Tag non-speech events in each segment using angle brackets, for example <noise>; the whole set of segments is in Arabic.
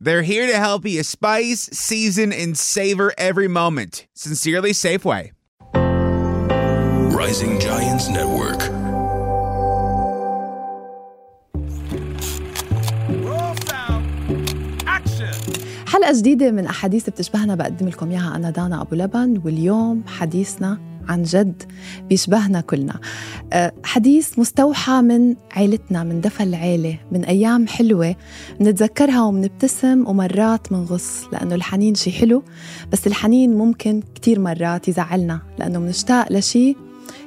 They're here to help you spice, season, and savor every moment. Sincerely, Safeway. Rising Giants Network. حلقة جديدة من أحاديث بتشبهنا بقدم لكم إياها أنا دانا أبو لبن واليوم حديثنا عن جد بيشبهنا كلنا. أه، حديث مستوحى من عيلتنا من دفى العيلة من أيام حلوة بنتذكرها وبنبتسم ومرات منغص لأنه الحنين شي حلو بس الحنين ممكن كتير مرات يزعلنا لأنه بنشتاق لشي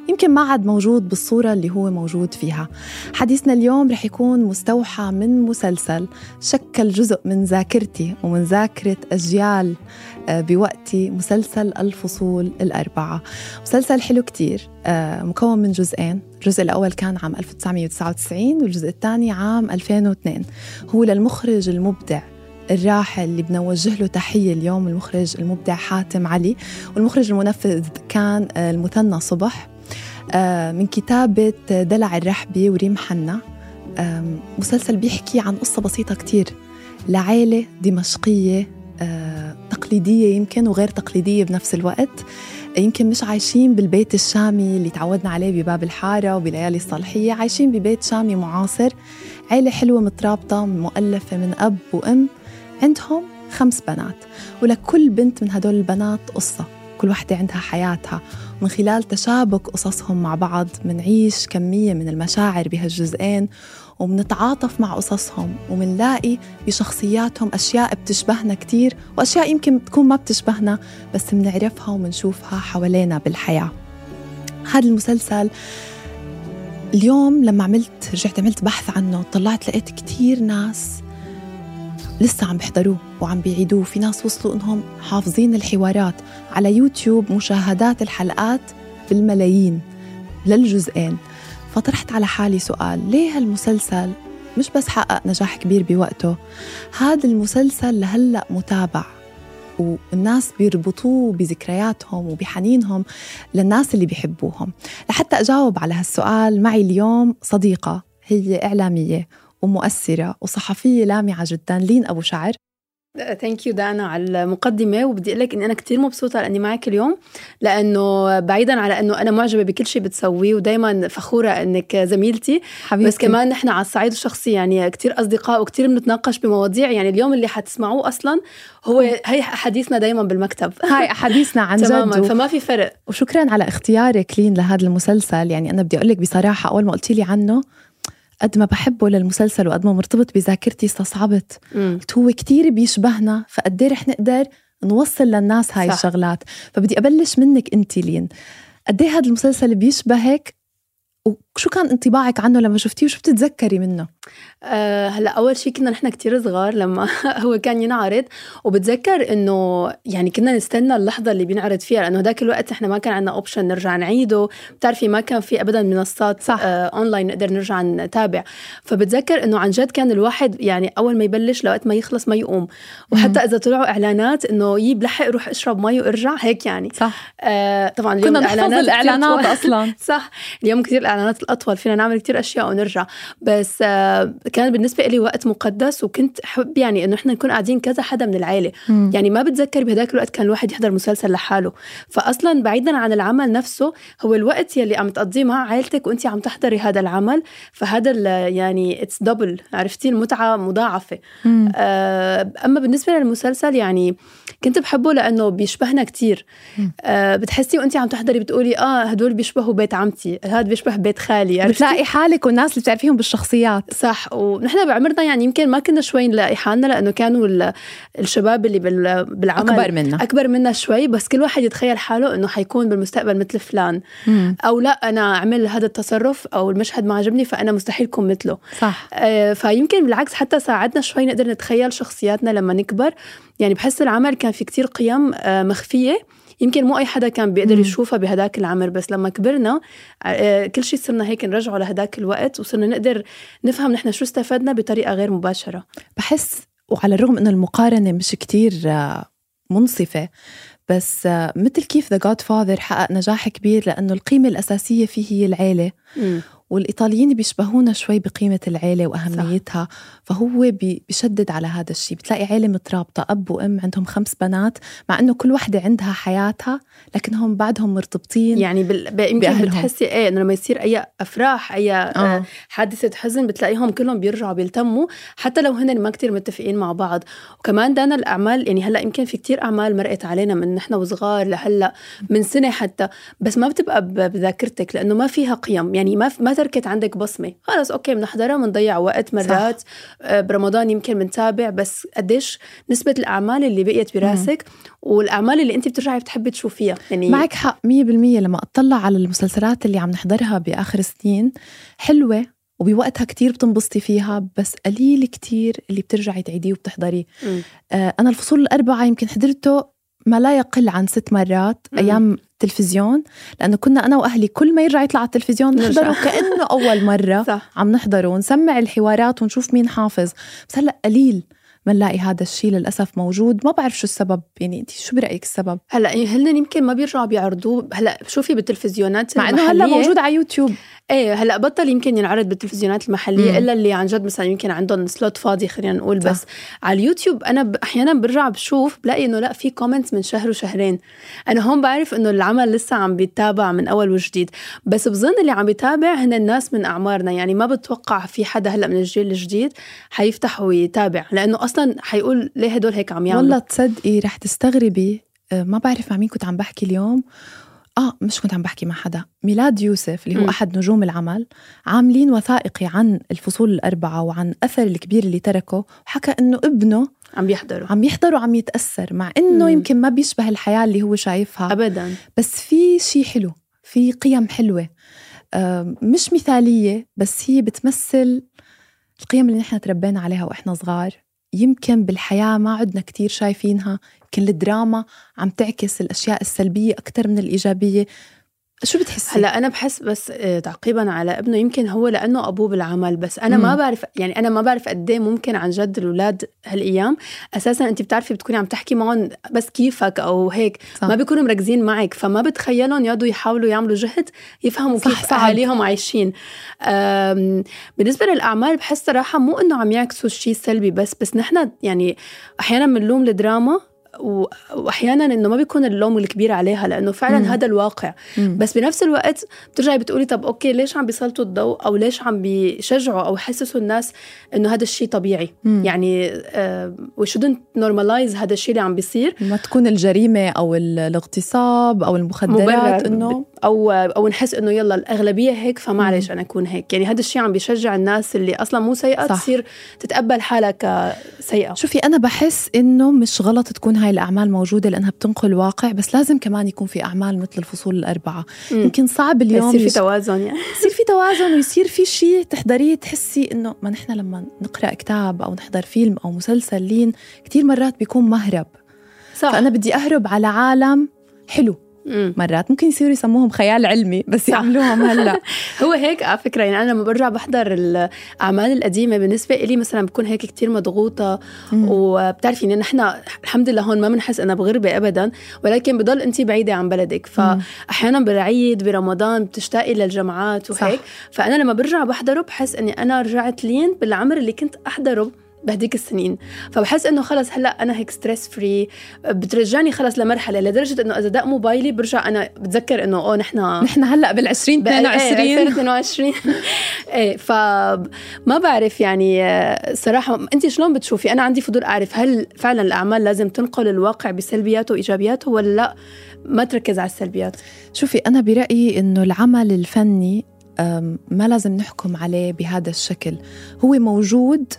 يمكن ما عاد موجود بالصورة اللي هو موجود فيها. حديثنا اليوم رح يكون مستوحى من مسلسل شكل جزء من ذاكرتي ومن ذاكرة أجيال بوقتي مسلسل الفصول الأربعة. مسلسل حلو كتير آه، مكون من جزئين. الجزء الأول كان عام 1999 والجزء الثاني عام 2002 هو للمخرج المبدع الراحل اللي بنوجه له تحية اليوم المخرج المبدع حاتم علي. والمخرج المنفذ كان آه، المثنى صبح. من كتابة دلع الرحبي وريم حنا. مسلسل بيحكي عن قصة بسيطة كتير. لعائلة دمشقية تقليدية يمكن وغير تقليدية بنفس الوقت. يمكن مش عايشين بالبيت الشامي اللي تعودنا عليه بباب الحارة وبليالي الصالحية. عايشين ببيت شامي معاصر عيلة حلوة مترابطة مؤلفة من أب وأم. عندهم خمس بنات ولكل بنت من هدول البنات قصة. كل واحدة عندها حياتها. من خلال تشابك قصصهم مع بعض منعيش كمية من المشاعر بهالجزئين. ومنتعاطف مع قصصهم ومنلاقي بشخصياتهم أشياء بتشبهنا كتير وأشياء يمكن تكون ما بتشبهنا بس منعرفها ومنشوفها حوالينا بالحياة. هذا المسلسل اليوم لما عملت رجعت عملت بحث عنه طلعت لقيت كتير ناس لسه عم بيحضروه وعم بيعيدوه. في ناس وصلوا إنهم حافظين الحوارات على يوتيوب مشاهدات الحلقات بالملايين للجزئين. فطرحت على حالي سؤال ليه هالمسلسل؟ مش بس حقق نجاح كبير بوقته هذا المسلسل لهلأ متابع. والناس بيربطوه بذكرياتهم وبحنينهم للناس اللي بيحبوهم. لحتى أجاوب على هالسؤال معي اليوم صديقة هي إعلامية ومؤثرة وصحفية لامعة جدا لين أبو شعر. ثانك يو دانا على المقدمة وبدي أقول لك إني أنا كثير مبسوطة لاني معك اليوم لأنه بعيدا على إنه أنا معجبة بكل شيء بتسويه ودائما فخورة إنك زميلتي. حبيبتي. بس كمان نحن على الصعيد الشخصي يعني كثير أصدقاء وكثير بنتناقش بمواضيع يعني اليوم اللي حتسمعوه أصلا هو هي أحاديثنا دائما بالمكتب. <laughs> هاي أحاديثنا عن تماما جد فما في فرق. وشكرا على اختيارك لين لهذا المسلسل. يعني أنا بدي أقول لك بصراحة أول ما قلتي لي عنه قد ما بحبه للمسلسل وقد ما مرتبط بذاكرتي استصعبت. قلت هو كتير بيشبهنا فقد رح نقدر نوصل للناس هاي صح. الشغلات. فبدي أبلش منك أنت لين. قد هذا المسلسل بيشبهك وشو كان انطباعك عنه لما شفتيه وشو بتتذكري منه؟ أه هلا أول شيء كنا نحن كتير صغار لما <laughs> هو كان ينعرض وبتذكر إنه يعني كنا نستنى اللحظة اللي بينعرض فيها لأنه هداك الوقت نحن ما كان عندنا option نرجع نعيده. بتعرفي ما كان في ابدا منصات صح. آه اونلاين نقدر نرجع نتابع. فبتذكر إنه عن جد كان الواحد يعني أول ما يبلش لوقت ما يخلص ما يقوم. وحتى إذا طلعوا إعلانات إنه يجيب لحق روح اشرب مي وارجع هيك يعني. صح. آه طبعا اليوم كنا الإعلانات الإعلانات أصلا. <laughs> صح. اليوم كثير الإعلانات الاطول فينا نعمل كثير أشياء ونرجع. بس آه كان بالنسبة لي وقت مقدس وكنت أحب يعني إنه إحنا نكون قاعدين كذا حدا من العائله مم. يعني ما بتذكر بهداك الوقت كان الواحد يحضر مسلسل لحاله. فاصلا بعيدا عن العمل نفسه هو الوقت يلي عم تقضيه مع عائلتك وانت عم تحضري هذا العمل. فهذا يعني it's double عرفتي؟ المتعة مضاعفة. آه أما بالنسبة للمسلسل يعني كنت بحبه لأنه بيشبهنا كتير. آه بتحسي وانت عم تحضري بتقولي آه هدول بيشبهوا بيت عمتي هذا بيشبه بيت خالي بتلاقي حالك والناس اللي بتعرفيهم بالشخصيات. صح ونحن بعمرنا يعني يمكن ما كنا شوي نلاقي حالنا لأنه كانوا الشباب اللي بالعمل أكبر منا. أكبر منا شوي بس كل واحد يتخيل حاله إنه حيكون بالمستقبل مثل فلان. مم. أو لا أنا أعمل هذا التصرف أو المشهد ما عجبني فأنا مستحيل أكون مثله. صح. آه فيمكن بالعكس حتى ساعدنا شوي نقدر نتخيل شخصياتنا لما نكبر. يعني بحس العمل كان في كتير قيم آه مخفية يمكن مو أي حدا كان بيقدر. يشوفها بهداك العمر بس لما كبرنا آه، كل شيء صرنا هيك نرجعه لهداك الوقت وصرنا نقدر نفهم نحن شو استفدنا بطريقة غير مباشرة بحس وعلى الرغم إنه المقارنة مش كتير آه، منصفة بس آه، مثل كيف ذا جاد فاذر حقق نجاح كبير لأنه القيمة الأساسية فيه هي العيلة. والإيطاليين بيشبهونا شوي بقيمة العيلة وأهميتها صح. فهو بي- بيشدد على هذا الشيء بتلاقي عيلة مترابطة أب وأم عندهم خمس بنات مع إنه كل وحدة عندها حياتها لكنهم بعدهم مرتبطين يعني بال... ب- يمكن. بتحسي إيه إنه لما يصير أي أفراح أي آه. آه. حادثة حزن بتلاقيهم كلهم بيرجعوا بيلتموا حتى لو هن ما كتير متفقين مع بعض وكمان دانا الأعمال يعني هلأ يمكن في كتير أعمال مرقت علينا من نحن وصغار لهلأ من سنة حتى بس ما بتبقى بذاكرتك لأنه ما فيها قيم يعني ما ما تركت عندك بصمة. خلص أوكي بنحضرها بنضيع وقت مرات. آه، برمضان يمكن بنتابع بس قديش نسبة الأعمال اللي بقيت براسك والأعمال اللي أنت بترجعي بتحبي تشوفيها؟ يعني معك حق 100% لما أطلع على المسلسلات اللي عم نحضرها بآخر سنين حلوة وبوقتها كتير بتنبسطي فيها بس قليل كتير اللي بترجعي تعيديه وبتحضريه. آه أنا الفصول الأربعة يمكن حضرته ما لا يقل عن ست مرات مم. أيام تلفزيون لأنه كنا أنا وأهلي كل ما يرجع يطلع على التلفزيون. نحضره كأنه أول مرة <laughs> صح. عم نحضره ونسمع الحوارات ونشوف مين حافظ. بس هلأ قليل ما نلاقي هذا الشيء للأسف موجود. ما بعرف شو السبب يعني أنت شو برأيك السبب؟ هلأ هن يمكن ما بيرجعوا بيعرضوه. هلأ شوفي بالتلفزيونات مع هلأ المحلية- موجود على يوتيوب. إيه هلأ بطل يمكن ينعرض بالتلفزيونات المحلية مم. إلا اللي عن جد مثلا يمكن عندهم slot فاضي خلينا نقول صح. بس. على اليوتيوب أنا ب- أحيانا برجع بشوف بلاقي إنه لأ في comments من شهر وشهرين. أنا هون بعرف إنه العمل لسه عم بيتابع من أول وجديد. بس بظن اللي عم بيتابع هن الناس من أعمارنا. يعني ما بتوقع في حدا هلأ من الجيل الجديد حيفتح ويتابع. لأنه أصلا حيقول ليه هدول هيك عم يعملوا. والله تصدقي رح تستغربي. آه، ما بعرف مع مين كنت عم بحكي اليوم. آه مش كنت عم بحكي مع حدا. ميلاد يوسف اللي هو مم. أحد نجوم العمل عاملين وثائقي عن الفصول الأربعة وعن أثر الكبير اللي تركه وحكى إنه ابنه عم بيحضروا عم يحضر وعم يتأثر مع إنه مم. يمكن ما بيشبه الحياة اللي هو شايفها. ابدا. بس في شيء حلو في قيم حلوة. آه، مش مثالية بس هي بتمثل القيم اللي نحن تربينا عليها وإحنا صغار. يمكن بالحياة ما عدنا كتير شايفينها. يمكن الدراما عم تعكس الأشياء السلبية أكثر من الإيجابية. شو بتحسي هلا أنا بحس بس آه، تعقيبا على ابنه يمكن هو لأنه أبوه بالعمل بس أنا ما مم. بعرف يعني أنا ما بعرف قد إيه ممكن عن جد الأولاد هالأيام أساسا انت بتعرفي بتكوني عم تحكي معهم بس كيفك أو هيك صح. ما بيكونوا مركزين معك فما بتخيلهم يقعدوا يحاولوا يعملوا جهد يفهموا صح، كيف. أهاليهم عايشين بالنسبة للأعمال بحس صراحة مو إنه عم يعكسوا الشيء السلبي بس بس نحن يعني أحيانا بنلوم الدراما وأحيانا إنه ما بيكون اللوم الكبير عليها لأنه فعلا مم. هذا الواقع مم. بس بنفس الوقت بترجعي بتقولي طب أوكي ليش عم بيسلطوا الضوء أو ليش عم بيشجعوا أو يحسسوا الناس إنه هذا الشيء طبيعي مم. يعني we shouldn't normalize هذا الشيء اللي عم بيصير ما تكون الجريمة أو ال- الاغتصاب أو المخدرات إنه أو أو نحس إنه يلا الأغلبية هيك فمعلش أنا أكون هيك. يعني هذا الشيء عم بيشجع الناس اللي أصلا مو سيئة صح. تصير تتقبل حالها كسيئه شوفي أنا بحس إنه مش غلط تكون هاي الأعمال موجودة لأنها بتنقل واقع بس لازم كمان يكون في أعمال مثل الفصول الأربعة. مم. يمكن صعب اليوم يصير في توازن يعني. يصير في توازن ويصير في شيء تحضريه تحسي إنه ما نحن لما نقرأ كتاب أو نحضر فيلم أو مسلسل لين كتير مرات بيكون مهرب. صح. فأنا بدي أهرب على عالم حلو. مم. مرات ممكن يصيروا يسموهم خيال علمي بس صح. يعملوهم هلأ <laughs> هو هيك على فكرة يعني أنا لما برجع بحضر الأعمال القديمة بالنسبة لي مثلا بكون هيك كتير مضغوطة مم. وبتعرفي إن نحن الحمد لله هون ما بنحس أنا بغربة ابدا ولكن بضل انت بعيدة عن بلدك فاحيانا بالعيد برمضان بتشتاقي للجمعات صح. وهيك فأنا لما برجع بحضره بحس إني أنا رجعت لين بالعمر اللي كنت أحضره بهديك السنين. فبحس إنه خلص هلأ أنا هيك stress free بترجعني خلص لمرحلة لدرجة إنه إذا دق موبايلي برجع أنا بتذكر إنه أوه نحن نحن هلأ بال 20 22 2022 إيه <laughs> فما بعرف يعني صراحة انت شلون بتشوفي؟ أنا عندي فضول أعرف هل فعلا الأعمال لازم تنقل الواقع بسلبياته وإيجابياته ولا لأ؟ ما تركز على السلبيات. شوفي أنا برأيي إنه العمل الفني ما لازم نحكم عليه بهذا الشكل. هو موجود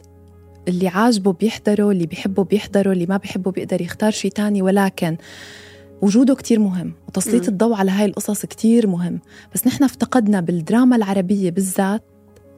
اللي عاجبه بيحضره اللي بيحبه بيحضره اللي ما بيحبه بيقدر يختار شيء تاني ولكن وجوده كتير مهم وتسليط. الضوء على هاي القصص كتير مهم بس نحن افتقدنا بالدراما العربية بالذات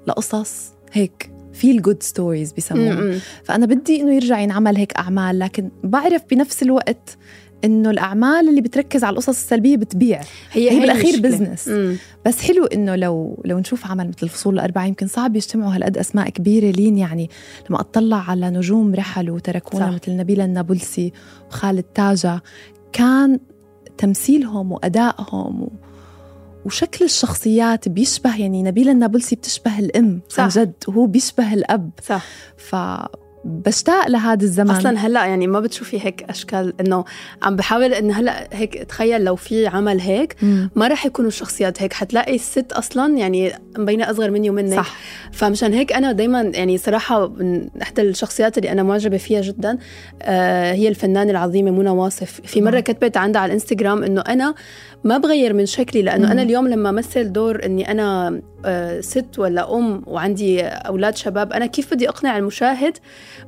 لقصص هيك feel good stories بيسموها م-م. فأنا بدي إنه يرجع ينعمل هيك أعمال لكن بعرف بنفس الوقت إنه الأعمال اللي بتركز على القصص السلبية بتبيع هي هي بالأخير. business مم. بس حلو إنه لو لو نشوف عمل مثل الفصول الأربعة يمكن صعب يجتمعوا هالقد أسماء كبيرة لين يعني لما أطلع على نجوم رحلوا وتركونا صح. مثل نبيلة النابلسي وخالد تاجا كان تمثيلهم وأدائهم و وشكل الشخصيات بيشبه يعني نبيلة النابلسي بتشبه الأم عن صح. جد وهو بيشبه الأب صح فبشتاق لهذا الزمن أصلا هلأ يعني ما بتشوفي هيك أشكال إنه عم بحاول إنه هلأ هيك تخيل لو في عمل هيك مم. ما رح يكونوا الشخصيات هيك حتلاقي الست أصلا يعني مبينة أصغر مني ومنك صح فمشان هيك أنا دائما يعني صراحة من إحدى الشخصيات اللي أنا معجبة فيها جدا آه هي الفنانة العظيمة منى واصف في مرة. كتبت عندها على الإنستغرام إنه أنا ما بغير من شكلي لأنه مم. أنا اليوم لما مثل دور إني أنا ست ولا أم وعندي أولاد شباب أنا كيف بدي أقنع المشاهد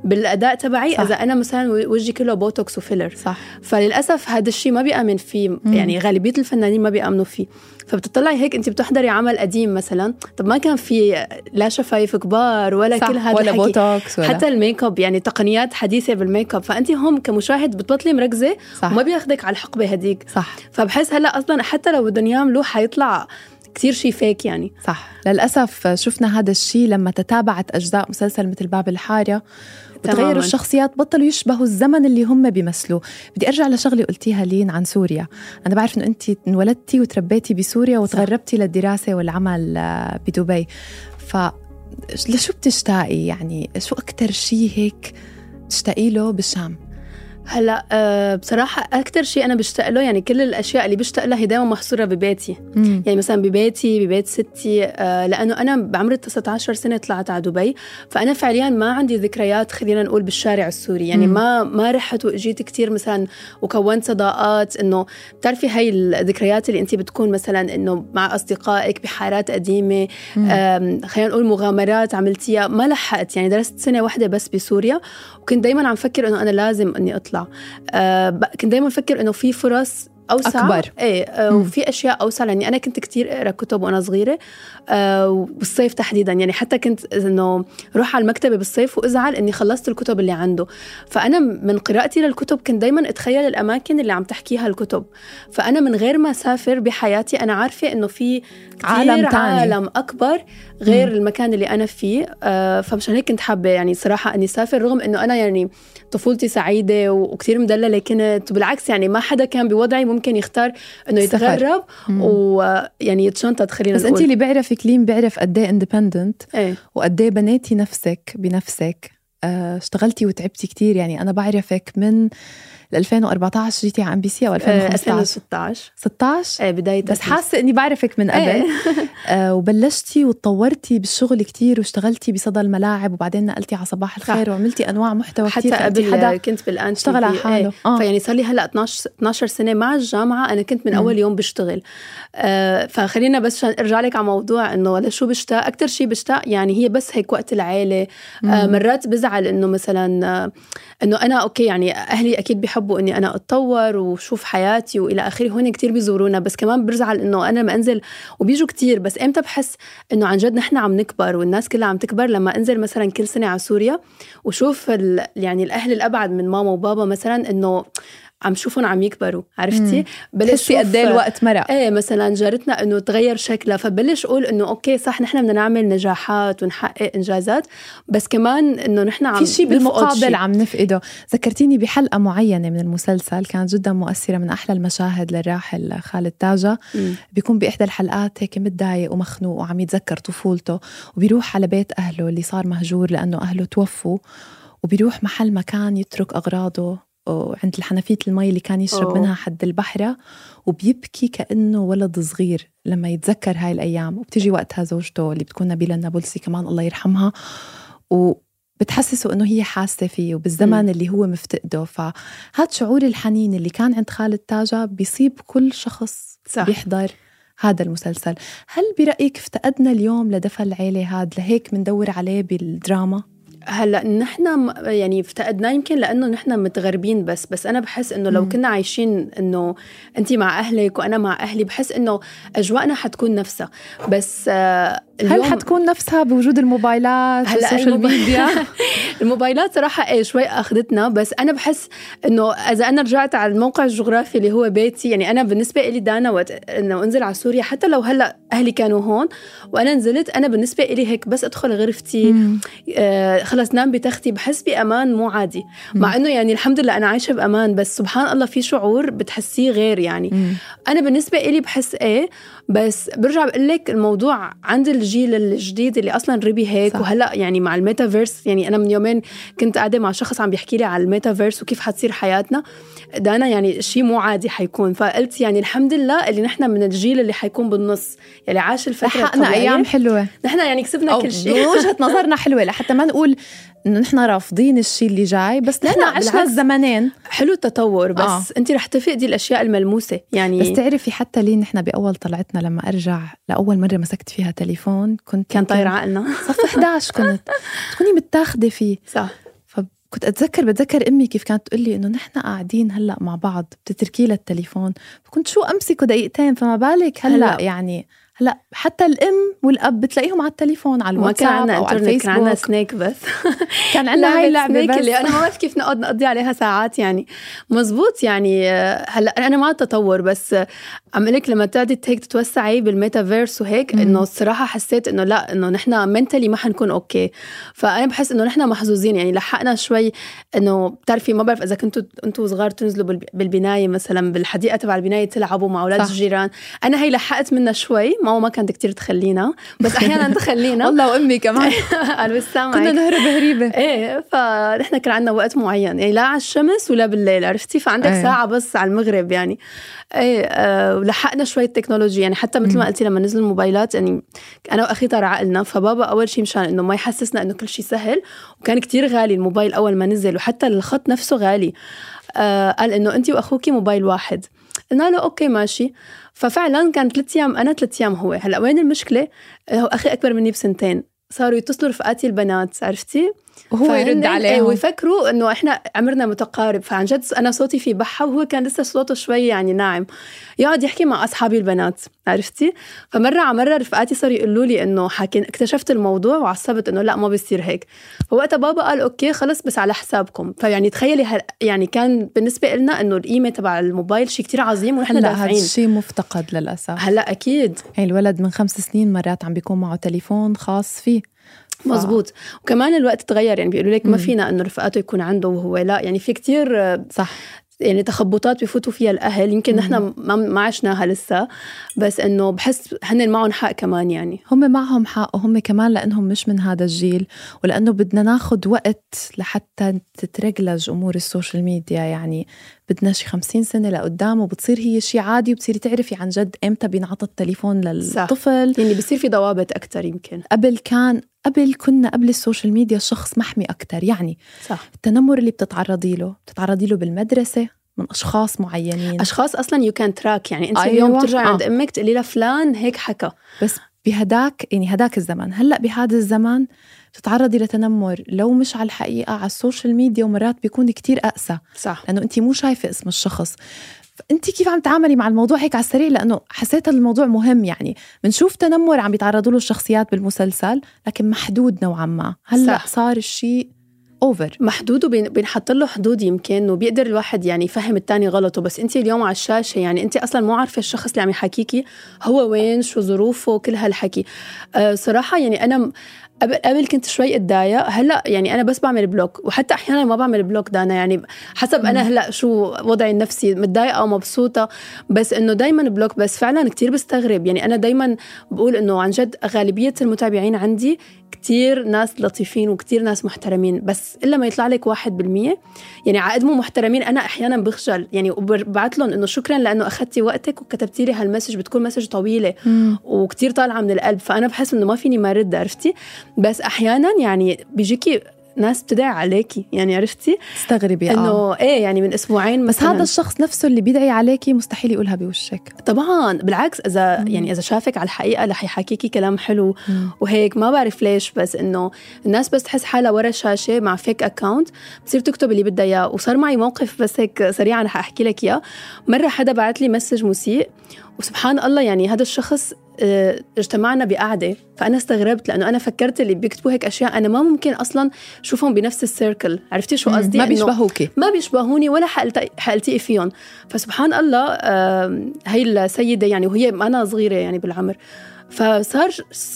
بالأداء تبعي؟ صح. إذا أنا مثلا وجهي كله بوتوكس و filler. صح. فللأسف هذا الشيء ما بيأمن فيه مم. يعني غالبية الفنانين ما بيأمنوا فيه. فبتطلعي هيك أنت بتحضري عمل قديم مثلا طب ما كان في لا شفايف كبار ولا صح. كل هذا ولا الحكي. بوتوكس ولا. حتى ال make up يعني تقنيات حديثة بال make up. فأنت هم كمشاهد بتبطلي مركزة صح. وما بياخدك على الحقبة هديك. صح. فبحس هلأ أصلا حتى لو بدهم يعملوا حيطلع كثير شيء فيك يعني. صح. للأسف شفنا هذا الشيء لما تتابعت أجزاء مسلسل مثل باب الحارة. وتغيروا تماماً. الشخصيات بطلوا يشبهوا الزمن اللي هم بيمثلوه. بدي أرجع لشغلة قلتيها لين عن سوريا. أنا بعرف أنه أنت انولدتي وتربيتي بسوريا وتغربتي للدراسة والعمل آه، بدبي. ف لشو بتشتاقي يعني؟ شو أكتر شيء هيك تشتاقي له بالشام؟ هلا أه بصراحة أكثر شيء أنا بشتاق له يعني كل الأشياء اللي بشتاق لها هي دائما محصورة ببيتي مم. يعني مثلا ببيتي ببيت ستي آه، لأنه أنا بعمر 19 سنة طلعت على دبي فأنا فعليا ما عندي ذكريات خلينا نقول بالشارع السوري يعني مم. ما ما رحت وإجيت كثير مثلا وكونت صداقات إنه بتعرفي هاي الذكريات اللي انت بتكون مثلا إنه مع أصدقائك بحارات مم. آم، خلينا نقول مغامرات عملتيها ما لحقت يعني درست سنة واحدة بس بسوريا وكنت دايما عم فكر إنه أنا لازم إني أطلع آه، ب- كنت دايما فكر إنه في فرص أوسع أكبر. إيه آه،. وفي أشياء أوسع لأني أنا كنت كتير أقرأ كتب وأنا صغيرة آه، بالصيف تحديدا يعني حتى كنت إنه روح على المكتبة بالصيف وأزعل إني خلصت الكتب اللي عنده فأنا من قراءتي للكتب كنت دايما أتخيل الأماكن اللي عم تحكيها الكتب فأنا من غير ما أسافر بحياتي أنا عارفة إنه في كتير عالم تاني. عالم أكبر غير مم. المكان اللي أنا فيه آه، فمشان هيك كنت حابة يعني صراحة إني أسافر رغم إنه أنا يعني طفولتي سعيدة وكتير مدللة كنت وبالعكس يعني ما حدا كان بوضعي ممكن يختار إنه. يتغرب. ويعني يتشنطط خلينا بس نقول انت اللي بيعرفك لين بيعرف قد إيه independent إيه وقد إيه بنيتي نفسك بنفسك آه، اشتغلتي وتعبتي كتير يعني أنا بعرفك من 2014 جيتي على إم بي سي أو آه، 2015 2016 16 إيه بدايه بس حاسة إني بعرفك من قبل. إيه <laughs> آه. وبلشتي وتطورتي بالشغل كتير واشتغلتي بصدى الملاعب وبعدين نقلتي على صباح الخير وعملتي أنواع محتوى حتى كتير قبل حدا كنت بالآن اشتغل على حاله. آه. فيعني صار لي هلأ 12 12 سنة مع الجامعة أنا كنت من. أول يوم بشتغل. آه فخلينا بس أرجع لك على موضوع إنه لشو بشتاق؟ أكثر شيء بشتاق يعني هي بس هيك وقت العيلة. آه. مرات بزعل إنه مثلا آه إنه أنا أوكي يعني أهلي أكيد بيحبوا إني أنا أتطور وشوف حياتي وإلى آخره هون كتير بيزورونا بس كمان برزعل إنه أنا لما أنزل وبيجوا كتير بس إمتى بحس إنه عن جد نحن عم نكبر والناس كلها عم تكبر لما أنزل مثلا كل سنة على سوريا وشوف. يعني الأهل الأبعد من ماما وبابا مثلا إنه عم شوفهم عم يكبروا عرفتي. بلش قد إيه الوقت مرق إيه مثلا جارتنا إنه تغير شكلها فبلش أقول إنه أوكي صح نحن بدنا نعمل نجاحات ونحقق إنجازات بس كمان إنه نحن عم في شيء بالمقابل. عم نفقده ذكرتيني بحلقة معينة من المسلسل كانت جدا مؤثرة من أحلى المشاهد للراحل خالد تاجا. بيكون بإحدى الحلقات هيك متضايق ومخنوق وعم يتذكر طفولته وبيروح على بيت أهله اللي صار مهجور لأنه أهله توفوا وبيروح محل مكان يترك أغراضه عند الحنفية المي اللي كان يشرب أوه. منها حد البحرة وبيبكي كأنه ولد صغير لما يتذكر هاي الأيام وبتجي وقتها زوجته اللي بتكون نبيلة النابلسي كمان الله يرحمها وبتحسسه إنه هي حاسة فيه وبالزمن مم. اللي هو مفتقده فهذا شعور الحنين اللي كان عند خالد تاجا بيصيب كل شخص صح. بيحضر هذا المسلسل هل برأيك افتقدنا اليوم لدفى العيلة هذا لهيك مندور عليه بالدراما هلأ نحن يعني افتقدناه يمكن لأنه نحن متغربين بس بس أنا بحس إنه لو. كنا عايشين إنه انت مع أهلك وأنا مع أهلي بحس إنه أجواءنا حتكون نفسها بس آه هل حتكون نفسها بوجود الموبايلات هلأ وال social الموبايل- ميديا <laughs> الموبايلات صراحة إيه شوي أخذتنا. بس أنا بحس إنه إذا أنا رجعت على الموقع الجغرافي اللي هو بيتي يعني أنا بالنسبة لي دانا وقت إنه أنزل على سوريا حتى لو هلأ أهلي كانوا هون وأنا نزلت أنا بالنسبة لي هيك بس أدخل غرفتي آه خلص نام بتختي بحس بأمان مو عادي. مع إنه يعني الحمد لله أنا عايشة بأمان بس سبحان الله في شعور بتحسيه غير يعني. مم. أنا بالنسبة لي بحس إيه بس برجع بقول لك الموضوع عند الجيل الجديد اللي أصلا ربي هيك صح. وهلأ يعني مع الميتافيرس يعني أنا من يومين كنت قاعدة مع شخص عم بيحكي لي على الميتافيرس وكيف حتصير حياتنا. ده أنا يعني شيء مو عادي حيكون. فقلت يعني الحمد لله اللي نحن من الجيل اللي حيكون بالنص. اللي عاش الفترة الطبيعية. أيام حلوة. نحن يعني كسبنا كل شيء بوجهه <laughs> نظرنا حلوة لحتى ما نقول إنه نحن رافضين الشيء اللي جاي بس نحن عشنا. الزمنين حلو التطور بس آه. انت رح تفقدي الأشياء الملموسة. يعني بس تعرفي حتى ليه نحن بأول طلعتنا لما أرجع لأول مرة مسكت فيها تليفون كنت كان طاير عقلنا. صف 11 كنت. <laughs> تكوني متاخدة فيه. صح فكنت أتذكر بتذكر أمي كيف كانت تقول لي إنه نحن قاعدين هلأ مع بعض بتتركي لها التليفون فكنت شو أمسكه دقيقتين فما بالك هلأ, هلأ. يعني هلا حتى الام والاب بتلاقيهم على التليفون على ما كان الواتساب عندنا أو على انترنت كان عندنا Snake بس. <laughs> كان عندنا هاي اللعبه اللي أنا ما بعرف كيف نقعد نقضي عليها ساعات يعني. مزبوط يعني آه، هلا أنا مع التطور بس آه، عم لك لما تقعدي هيك تتوسعي بالميتافيرس وهيك. إنه الصراحه حسيت إنه لا إنه نحن mentally ما حنكون okay فأنا بحس إنه نحن محظوظين يعني. لحقنا شوي إنه بتعرفي ما بعرف إذا كنتوا أنتوا صغار تنزلوا بالب- بالبناية مثلا بالحديقة تبع البناية تلعبوا مع أولاد. الجيران. أنا هي لحقت منها شوي ماما ما كانت كتير تخلينا بس أحيانا تخلينا. <laughs> والله وأمي كمان. <laughs> أنا بس كنا نهرب هريبة. <laughs> إيه فنحن كان عندنا وقت معين. يعني لا على الشمس ولا بالليل عرفتي؟ فعندك. إيه. ساعة بس على المغرب يعني. إيه آه ولحقنا شوية تكنولوجي يعني حتى مثل ما قلتي لما نزلوا الموبايلات يعني أنا وأخي طار عقلنا فبابا أول شيء مشان إنه ما يحسسنا إنه كل شيء سهل وكان كتير غالي الموبايل أول ما نزل وحتى الخط نفسه غالي. آه قال إنه انت وأخوكي موبايل واحد. قلنا له أوكي ماشي. ففعلا كان ثلاث أيام أنا ثلاث أيام هو. هلأ وين المشكلة؟ هو أخي أكبر مني بسنتين. صاروا يتصلوا رفقاتي البنات عرفتي؟ وهو يرد إيه عليهم. ويفكروا إنه إحنا عمرنا متقارب. فعن جد أنا صوتي في بحة وهو كان لسه صوته شوي يعني ناعم. يقعد يحكي مع أصحابي البنات عرفتي؟ فمرة على مرة رفقاتي صاروا يقولوا لي إنه حكي اكتشفت الموضوع وعصبت إنه لا ما بيصير هيك. فوقتها بابا قال أوكي خلص بس على حسابكم. فيعني تخيلي هل يعني كان بالنسبة لنا إنه القيمة تبع الموبايل شيء كتير عظيم ونحن هلا هذا الشيء مفتقد للأسف. هلأ أكيد. يعني الولد من خمس سنين مرات عم بيكون معه تليفون خاص فيه. مزبوط وكمان الوقت تغير يعني بيقولوا لك ما. فينا إنه رفقاته يكون عنده وهو لا. يعني في كتير صح. يعني تخبطات بفوتوا فيها الأهل. يمكن. نحن ما, ما عشناها لسه. بس إنه بحس هن معهم حق كمان يعني. هم معهم حق وهم كمان لأنهم مش من هذا الجيل. ولأنه بدنا ناخد وقت لحتى تترجلج أمور ال social media. يعني بدنا شي 50 سنة لقدام وبتصير هي شيء عادي وبتصيري تعرفي عن جد إمتى بينعطى التليفون للطفل. يعني بصير في ضوابط أكثر يمكن. قبل كان قبل كنا قبل ال social media الشخص محمي أكثر يعني صح. التنمر اللي بتتعرضي له بتتعرضي له بالمدرسة من أشخاص معينين. أشخاص أصلا you can track يعني أنت أيوة. اليوم بترجعي آه. عند أمك تقولي لها فلان هيك حكى. بس بهداك يعني هداك الزمن هلأ بهذا الزمن بتتعرضي لتنمر. لو مش على الحقيقة على ال social media ومرات بيكون كتير أقسى. صح. لأنه انت مو شايفة اسم الشخص. انت كيف عم تعاملي مع الموضوع هيك على السريع؟ لأنه حسيت الموضوع مهم يعني. بنشوف تنمر عم بيتعرضوا له الشخصيات بالمسلسل لكن محدود نوعا ما. هلأ صح. صار الشيء over محدود وبينحط له حدود يمكن وبيقدر الواحد يعني يفهم التاني غلطه. بس انت اليوم على الشاشة يعني انت أصلا مو عارفة الشخص اللي عم يحكيكي هو وين شو ظروفه كل هالحكي. أه صراحة يعني أنا قبل قبل كنت شوي أتضايق. هلأ يعني أنا بس بعمل block وحتى أحيانا ما بعمل block دانا. يعني حسب أنا هلأ شو وضعي النفسي متضايقة أو مبسوطة. بس إنه دائما block بس فعلا كتير بستغرب. يعني أنا دائما بقول إنه عن جد غالبية المتابعين عندي كتير ناس لطيفين وكتير ناس محترمين بس إلا ما يطلع لك واحد بالمية يعني عقد مو محترمين أنا أحيانا بخجل يعني وببعت لهم إنه شكرا لأنه أخذتي وقتك وكتبتي لي هال message بتكون message طويلة وكتير طالعة من القلب فأنا بحس إنه ما فيني ما رد عرفتي؟ بس أحيانا يعني بيجيكي ناس بتدعي عليكي يعني عرفتي تستغربي إنه آه. إيه يعني من أسبوعين بس مثلاً. هذا الشخص نفسه اللي بيدعي عليكي مستحيل يقولها بوشك طبعا بالعكس إذا مم. يعني إذا شافك على الحقيقة رح يحكيكي كلام حلو مم. وهيك ما بعرف ليش بس إنه الناس بس تحس حالها ورا شاشة مع فيك اكاونت بتصير تكتب اللي بدها إياه وصار معي موقف بس هيك سريعا رح أحكي لك إياه مرة حدا بعت لي message مسيء وسبحان الله يعني هذا الشخص آه، اجتمعنا بقعدة فأنا استغربت لأنه أنا فكرت اللي بيكتبوا هيك أشياء أنا ما ممكن أصلا شوفهم بنفس ال circle عرفتي شو قصدي؟ ما بيشبهوكي. ما بيشبهوني ولا حالتقي فيهم. فسبحان الله هي السيدة يعني وهي أنا صغيرة يعني بالعمر. فصار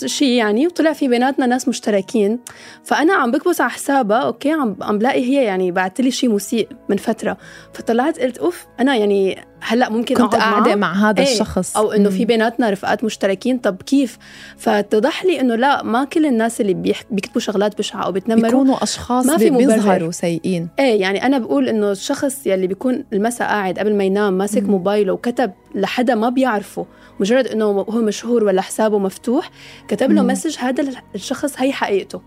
شيء يعني وطلع في بيناتنا ناس مشتركين. فأنا عم بكبس على حسابها okay عم عم بلاقي هي يعني بعثت لي شيء مسيء من فترة. فطلعت قلت أوف أنا يعني هلأ ممكن كنت معها مع هذا إيه، الشخص. أو إنه في. بيناتنا رفقات مشتركين طب كيف؟ فاتضح لي إنه لا ما كل الناس اللي بيكتبوا شغلات بشعة أو بيتنمروا بيكونوا أشخاص ما في. بيظهروا سيئين. إيه يعني أنا بقول إنه الشخص يلي بيكون المساء قاعد قبل ما ينام ماسك. موبايله وكتب لحدا ما بيعرفه. مجرد إنه هو مشهور ولا حسابه مفتوح كتب له. مسج هذا الشخص هي حقيقته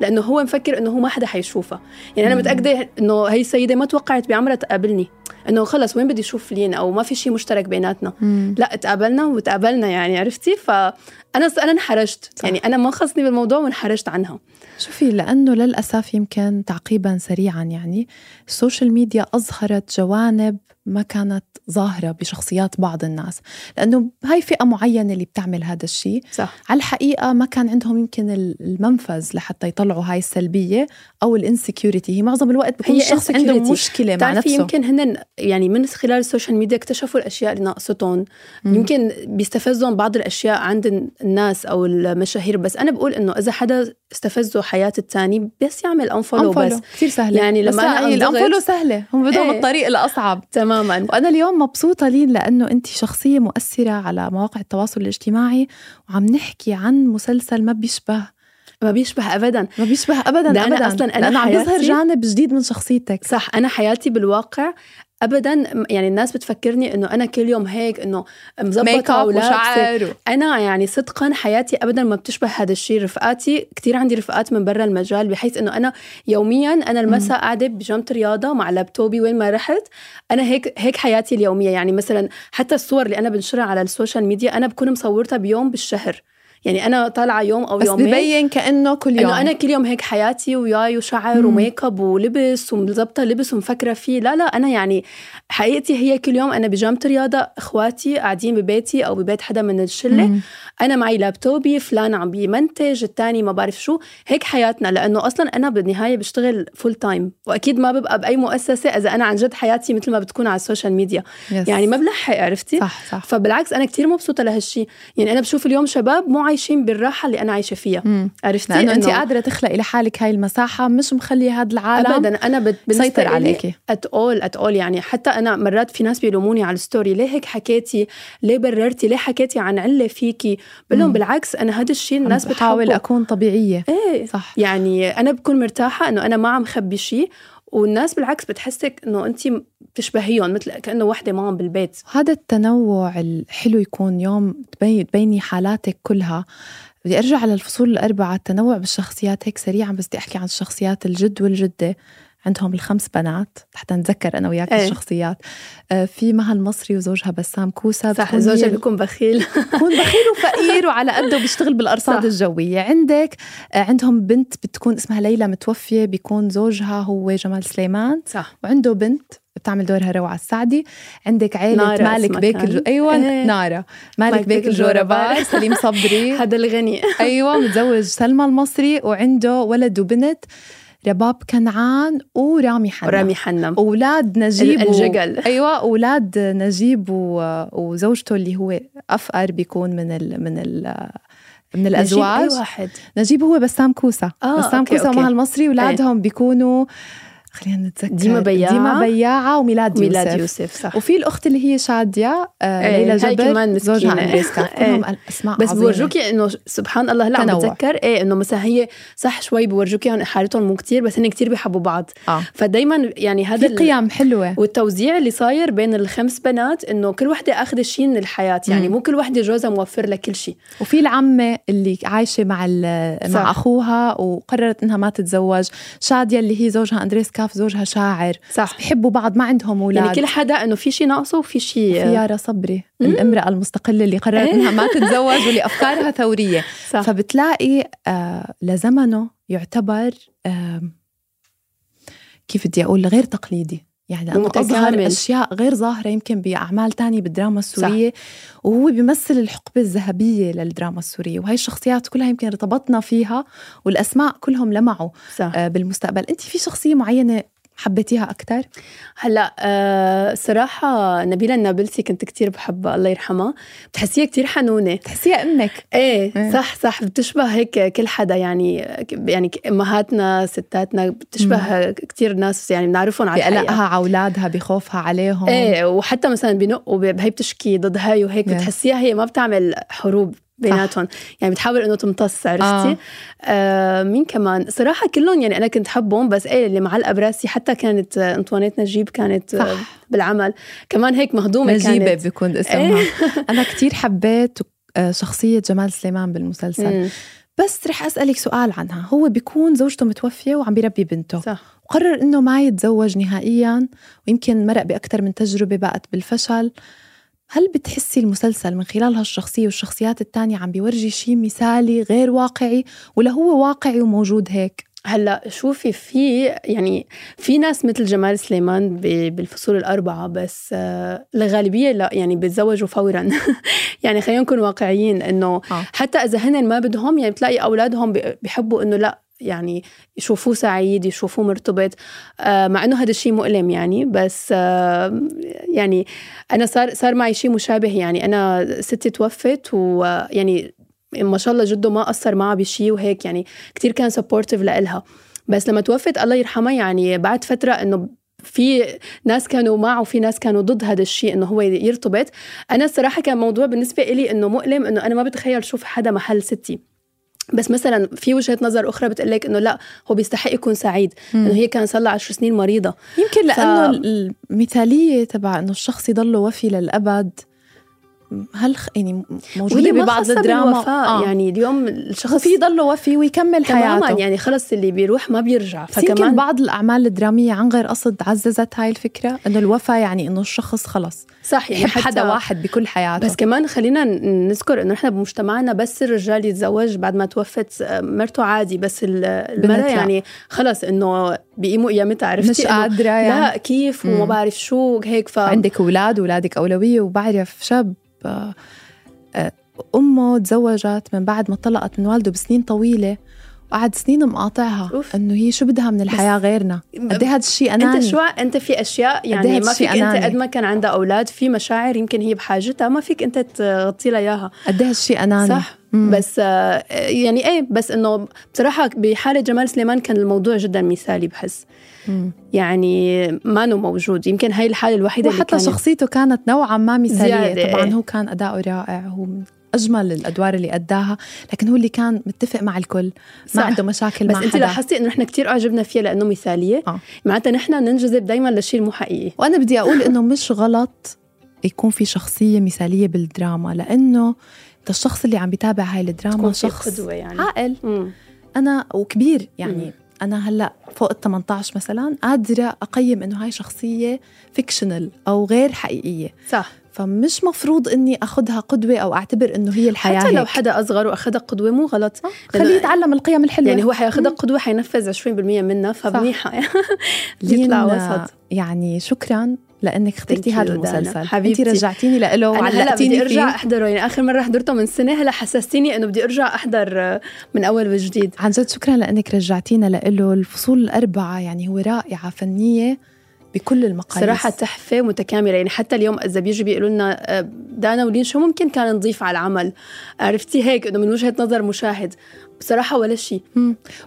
لأنه هو مفكر إنه هو ما حدا حيشوفها يعني أنا. متأكدة إنه هي السيدة ما توقعت بعمرها تقابلني إنه خلص وين بدي أشوف لين أو ما في شيء مشترك بيناتنا مم. لا تقابلنا وتقابلنا يعني عرفتي فانا أنا انحرجت صح. يعني أنا ما خصني بالموضوع وانحرجت عنها شوفي لأنه للأسف يمكن تعقيبا سريعا يعني السوشيال ميديا أظهرت جوانب ما كانت ظاهرة بشخصيات بعض الناس. لأنه هاي فئة معينة اللي بتعمل هذا الشيء. صح. على الحقيقة ما كان عندهم يمكن المنفذ لحتى يطلعوا هاي السلبية أو ال insecurity هي معظم الوقت بكون الشخص عنده. مشكلة مع نفسه. يمكن هن يعني من خلال السوشيال ميديا اكتشفوا الأشياء اللي ناقصتهم. يمكن بيستفزهم بعض الأشياء عند الناس أو المشاهير. بس أنا بقول إنه إذا حدا استفزه حياة الثاني بس يعمل unfollow بس. كثير سهلة. يعني لما أنا انضغط- ال unfollow سهلة. هم بدهم إيه. الطريق الأصعب. تماما. وأنا اليوم مبسوطة لين لأنه أنت شخصية مؤثرة على مواقع التواصل الاجتماعي وعم نحكي عن مسلسل ما بيشبه ما بيشبه ابدا. ما بيشبه أبدا ده أنا أبدا. أصلاً أنا لأنه عم بيظهر حياتي- جانب جديد من شخصيتك. صح أنا حياتي بالواقع ابدا يعني الناس بتفكرني إنه أنا كل يوم هيك إنه ولابسة. وشعر و... أنا يعني صدقا حياتي ابدا ما بتشبه هذا الشيء. رفقاتي كثير عندي رفقات من برا المجال بحيث إنه أنا يوميا أنا المساء قاعدة بجامعة رياضه مع لابتوبي وين ما رحت. أنا هيك هيك حياتي اليومية. يعني مثلا حتى الصور اللي أنا بنشرها على السوشيال ميديا أنا بكون مصورتها بيوم بالشهر. يعني أنا طالعة يوم أو بس يومين ببين كأنه كل يوم انه أنا كل يوم هيك حياتي وياي وشعر مم. وميك اب ولبس ومظبطه لبس ومفكرة فيه لا لا أنا يعني حقيقتي هي كل يوم أنا بجامعه رياضة إخواتي قاعدين ببيتي أو ببيت حدا من الشلة مم. أنا معي لابتوبي فلان عم بيمنتج الثاني ما بعرف شو. هيك حياتنا لأنه أصلا أنا بالنهاية بشتغل full time وأكيد ما ببقى بأي مؤسسة إذا أنا عن جد حياتي مثل ما بتكون على السوشيال ميديا Yes. يعني ما بلحق عرفتي؟ صح صح. فبالعكس أنا كتير مبسوطة لهالشي. يعني أنا بشوف اليوم شباب مو عايشين بالراحة اللي أنا عايشة فيها. مم. عرفتي؟ لأنه أنت إنه- قادرة تخلقي لحالك هاي المساحة مش مخلية هذا العالم ابدا. أنا لي عليكي. at all at all يعني حتى أنا مرات في ناس بيلوموني على الستوري ليه هيك حكيتي؟ ليه بررتي؟ ليه حكيتي عن علة فيكي؟ بقول لهم. بالعكس أنا هذا الشيء الناس بتحاول أكون طبيعية. إيه. صح. يعني أنا بكون مرتاحة إنه أنا ما عم خبي شيء والناس بالعكس بتحسك إنه أنت بتشبهيهم مثل كأنه وحدة معهم بالبيت. هذا التنوع الحلو يكون يوم تبين تبيني حالاتك كلها. بدي أرجع على الفصول الأربعة التنوع بالشخصيات هيك سريعا بس بدي أحكي عن الشخصيات الجد والجدة. عندهم الخمس بنات حتى نتذكر أنا وياك إيه. الشخصيات آه، في مها المصري وزوجها بسام كوسا صح زوجها بيكون بخيل <laughs> بيكون بخيل وفقير وعلى قده بيشتغل بالأرصاد صح. الجوية عندك آه، عندهم بنت بتكون اسمها ليلى متوفية بيكون زوجها هو جمال سليمان صح وعنده بنت بتعمل دورها روعة السعدي عندك نارا مالك بيك. الجو... أيوة إيه. نارا مالك مالك بيك الجوربار. <laughs> سليم صبري <laughs> هذا الغني أيوة متزوج سلمى المصري وعنده ولد وبنت رباب كنعان ورامي حنا ورامي حنم أولاد نجيب و... الجقل. <laughs> أيوة أولاد نجيب و... وزوجته اللي هو أفقر بيكون من ال... من ال... من الأزواج. نجيب أي واحد. نجيب هو بسام كوسا آه، بسام أوكي، كوسا أوكي. ومها المصري اولادهم بيكونوا خلينا نتذكر ديما بياعة. ديما بياعة وميلاد ميلاد يوسف, يوسف صح وفي الأخت اللي هي شادية آه إيه، ليلى جبر كمان زوجها كان <laughs> إيه. كلهم أسماء بس. بورجوكي إنه سبحان الله هلا عم. بتذكر إيه إنه مثلا هي صح شوي بورجوكي حالتهم مو كتير بس هن كتير بيحبوا بعض آه فدايما يعني هذا في قيم حلوة والتوزيع اللي صاير بين الخمس بنات إنه كل وحدة أخذ شيء من الحياة يعني. مو كل وحدة جوزها موفر لها كل شيء وفي العمة اللي عايشة مع. مع أخوها وقررت إنها ما تتزوج شادية اللي هي زوجها اندريس كاف زوجها شاعر. صح. بحبوا بعض ما عندهم أولاد. يعني كل حدا إنه في شيء ناقصه وفي شيء في يارا صبري. مم. الأمرأة المستقلة اللي قررت إيه. إنها ما تتزوج واللي أفكارها <laughs> ثورية. صح. فبتلاقي آه لزمنه يعتبر آه كيف بدي أقول؟ غير تقليدي. يعني لأنه أظهر أشياء غير ظاهرة يمكن بأعمال تانية بالدراما السورية صح. وهو بيمثل الحقبة الذهبية للدراما السورية وهي الشخصيات كلها يمكن ارتبطنا فيها والأسماء كلهم لمعوا صح. آه، بالمستقبل أنت في شخصية معينة حبيتيها أكثر؟ هلا أه صراحة نبيلة النابلسي كنت كتير بحبها الله يرحمها. بتحسيها كتير حنونة. بتحسيها أمك؟ إيه, إيه. صح صح. بتشبه هيك كل حدا يعني يعني أمهاتنا ستاتنا بتشبه مم. كتير ناس يعني بنعرفهم على بقلقها على أولادها بخوفها عليهم. إيه وحتى مثلا بنقوا هي بتشكي ضد هاي وهيك بتحسيها هي ما بتعمل حروب. بيناتهم. يعني بتحاول إنه تمتص عرفتي آه. آه مين كمان؟ صراحة كلهم يعني أنا كنت حبهم بس إيه اللي معلقة براسي حتى كانت أنطوانيت نجيب كانت صح. بالعمل. كمان هيك مهضومة نجيبة كانت بيكون اسمها. إيه؟ <laughs> أنا كتير حبيت آه، شخصية جمال سليمان بالمسلسل. مم. بس رح أسألك سؤال عنها. هو بيكون زوجته متوفية وعم بيربي بنته. صح. وقرر إنه ما يتزوج نهائيا ويمكن مرق بأكثر من تجربة بقت بالفشل. هل بتحسي المسلسل من خلال هالشخصية والشخصيات التانية عم بيورجي شيء مثالي غير واقعي ولا هو واقعي وموجود هيك؟ هلا شوفي في يعني في ناس مثل جمال سليمان بالفصول الأربعة بس آه، الغالبية لا يعني بيتزوجوا فورا <laughs> يعني خلينا نكون واقعيين إنه آه. حتى إذا هن ما بدهم يعني بتلاقي أولادهم بيحبوا إنه لا يعني يشوفوه سعيد يشوفوه مرتبط. آه، مع إنه هذا الشيء مؤلم يعني بس آه، يعني أنا صار صار معي شيء مشابه يعني. أنا ستي توفت ويعني ما شاء الله جدو ما قصر معها بشيء وهيك يعني كثير كان supportive لإلها. بس لما توفت الله يرحمها يعني بعد فترة إنه في ناس كانوا معه وفي ناس كانوا ضد هذا الشيء إنه هو يرتبط. أنا الصراحه كان موضوع بالنسبة لي إنه مؤلم إنه أنا ما بتخيل شوف حدا محل ستي. بس مثلا في وجهة نظر أخرى بتقول لك إنه لا هو بيستحق يكون سعيد. إنه هي كان صار لها 10 سنين مريضة. يمكن لأنه ف... المثالية تبع إنه الشخص يضل وفي للأبد. هل يعني موجودة ببعض الدراما؟ آه. يعني اليوم الشخص في يضل وفي ويكمل حياته. تماما يعني خلص اللي بيروح ما بيرجع. فكمان بعض الأعمال الدرامية عن غير قصد عززت هاي الفكرة إنه الوفاه يعني إنه الشخص خلص صح يعني حتى حدا واحد بكل حياته. بس كمان خلينا نذكر إنه إحنا بمجتمعنا بس الرجال يتزوج بعد ما توفت آه، مرته عادي بس المرأة يعني خلص إنه بيقيموا قيامتها عرفتي؟ مش قادرة يعني. لا كيف؟ وما بعرف شو هيك ف عندك أولاد أولادك أولوية وبعرف شاب أمه تزوجت من بعد ما طلقت من والده بسنين طويلة وقعد سنين مقاطعها. إنه هي شو بدها من الحياة غيرنا؟ قد إيه هذا الشيء أناني؟ انت شو أنت في أشياء يعني ما فيك أناني. انت قد ما كان عندها أولاد في مشاعر يمكن هي بحاجتها ما فيك أنت تغطي لها إياها. قد إيه هالشيء أناني؟ صح. مم. بس آه، يعني إيه بس إنه بصراحة بحالة جمال سليمان كان الموضوع جدا مثالي بحس مم. يعني ما انه موجود يمكن هاي الحالة الوحيدة وحتى اللي كانت شخصيته كانت نوعا ما مثالية طبعا إيه؟ هو كان أداؤه رائع هو من أجمل الأدوار اللي أداها لكن هو اللي كان متفق مع الكل صح. ما عنده مشاكل بس مع أنت لاحظتي إنه نحن كثير أعجبنا فيها لأنه مثالية آه. معناتها نحن ننجذب دائما للشيء المو حقيقي وأنا بدي أقول إنه مش غلط يكون في شخصية مثالية بالدراما لأنه الشخص اللي عم بيتابع هاي الدراما شخص قدوة يعني. عاقل. مم. أنا وكبير يعني مم. أنا هلأ فوق ال 18 مثلا قادرة أقيم إنه هاي شخصية فيكشنال أو غير حقيقية. صح. فمش مفروض إني اخذها قدوة أو أعتبر إنه هي الحياة حتى لو هيك. حدا أصغر واخذها قدوة مو غلط. خليه يتعلم القيم الحلوة. يعني هو حياخذها قدوة حينفذ 20% منها فمنيحه <laughs> يطلع وسط. يعني شكرا لأنك اخترتي هذا المسلسل. حبيبتي. انت رجعتيني له وعلقتيني بدي أرجع احضره يعني آخر مرة حضرته من سنة هلأ حسستيني إنه بدي أرجع أحضر من أول وجديد. عن جد شكرا لأنك رجعتينا له الفصول الأربعة يعني هو رائعة فنية. بكل المقاييس. صراحة تحفة متكاملة. يعني حتى اليوم إذا بيجوا بيقولوا لنا آه، دانا ولين شو ممكن كان نضيف على العمل؟ عرفتي هيك؟ إنه من وجهة نظر مشاهد. بصراحة ولا شيء.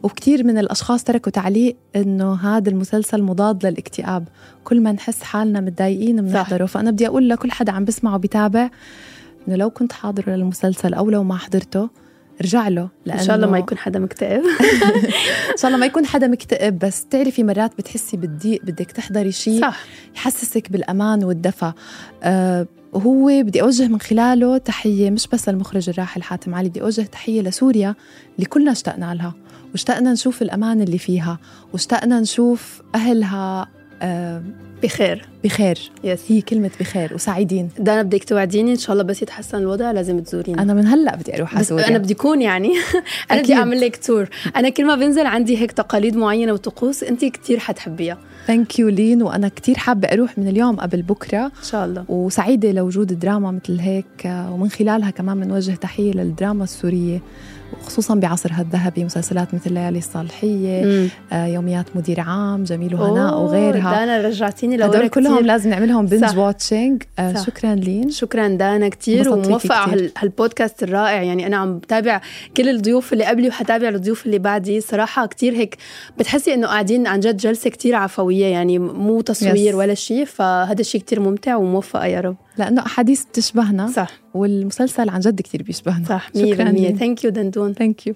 وكثير من الأشخاص تركوا تعليق إنه هذا المسلسل مضاد للاكتئاب. كل ما نحس حالنا متضايقين بنحضره. فأنا بدي أقول لكل حدا عم بسمع وبيتابع إنه لو كنت حاضر للمسلسل أو لو ما حضرته ارجع له لأنه إن شاء الله ما يكون حدا مكتئب. <laughs> إن شاء الله ما يكون حدا مكتئب بس تعرفي مرات بتحسي بالضيق بدك تحضري شيء صح. يحسسك بالأمان والدفى آه وهو بدي أوجه من خلاله تحية مش بس للمخرج الراحل حاتم علي بدي أوجه تحية لسوريا اللي كلنا اشتقنا لها واشتقنا نشوف الأمان اللي فيها واشتقنا نشوف أهلها آه بخير. بخير. yes هي كلمة بخير وسعيدين. دانا بدك توعديني إن شاء الله بس يتحسن الوضع لازم تزورينا أنا من هلأ بدي أروح سوريا أنا بدي أكون يعني. <laughs> أنا بدي أكيد. أعمل لك tour أنا كل ما بنزل عندي هيك تقاليد معينة وطقوس انت كتير حتحبيها. thank you لين وأنا كتير حابة أروح من اليوم قبل بكرة. إن شاء الله. وسعيدة لوجود دراما مثل هيك ومن خلالها كمان بنوجه تحية للدراما السورية. وخصوصا بعصرها الذهبي مسلسلات مثل ليالي الصالحية مم. آه، يوميات مدير عام جميل وهناء وغيرها دانا رجعتيني لورا هدول كلهم. لازم نعملهم binge watching آه. شكرا لين شكرا دانا كتير. هال- هالبودكاست الرائع يعني أنا عم بتابع كل الضيوف اللي قبلي وحتابع الضيوف اللي بعدي صراحة كتير هيك بتحسي إنه قاعدين عن جد جلسة كتير عفوية يعني مو تصوير Yes. ولا شيء فهذا الشيء كتير ممتع وموفقة يا رب لأنه أحاديث بتشبهنا صح. والمسلسل عن جد كتير بيشبهنا. صح 100% شكرا لين Thank you دندون. Thank you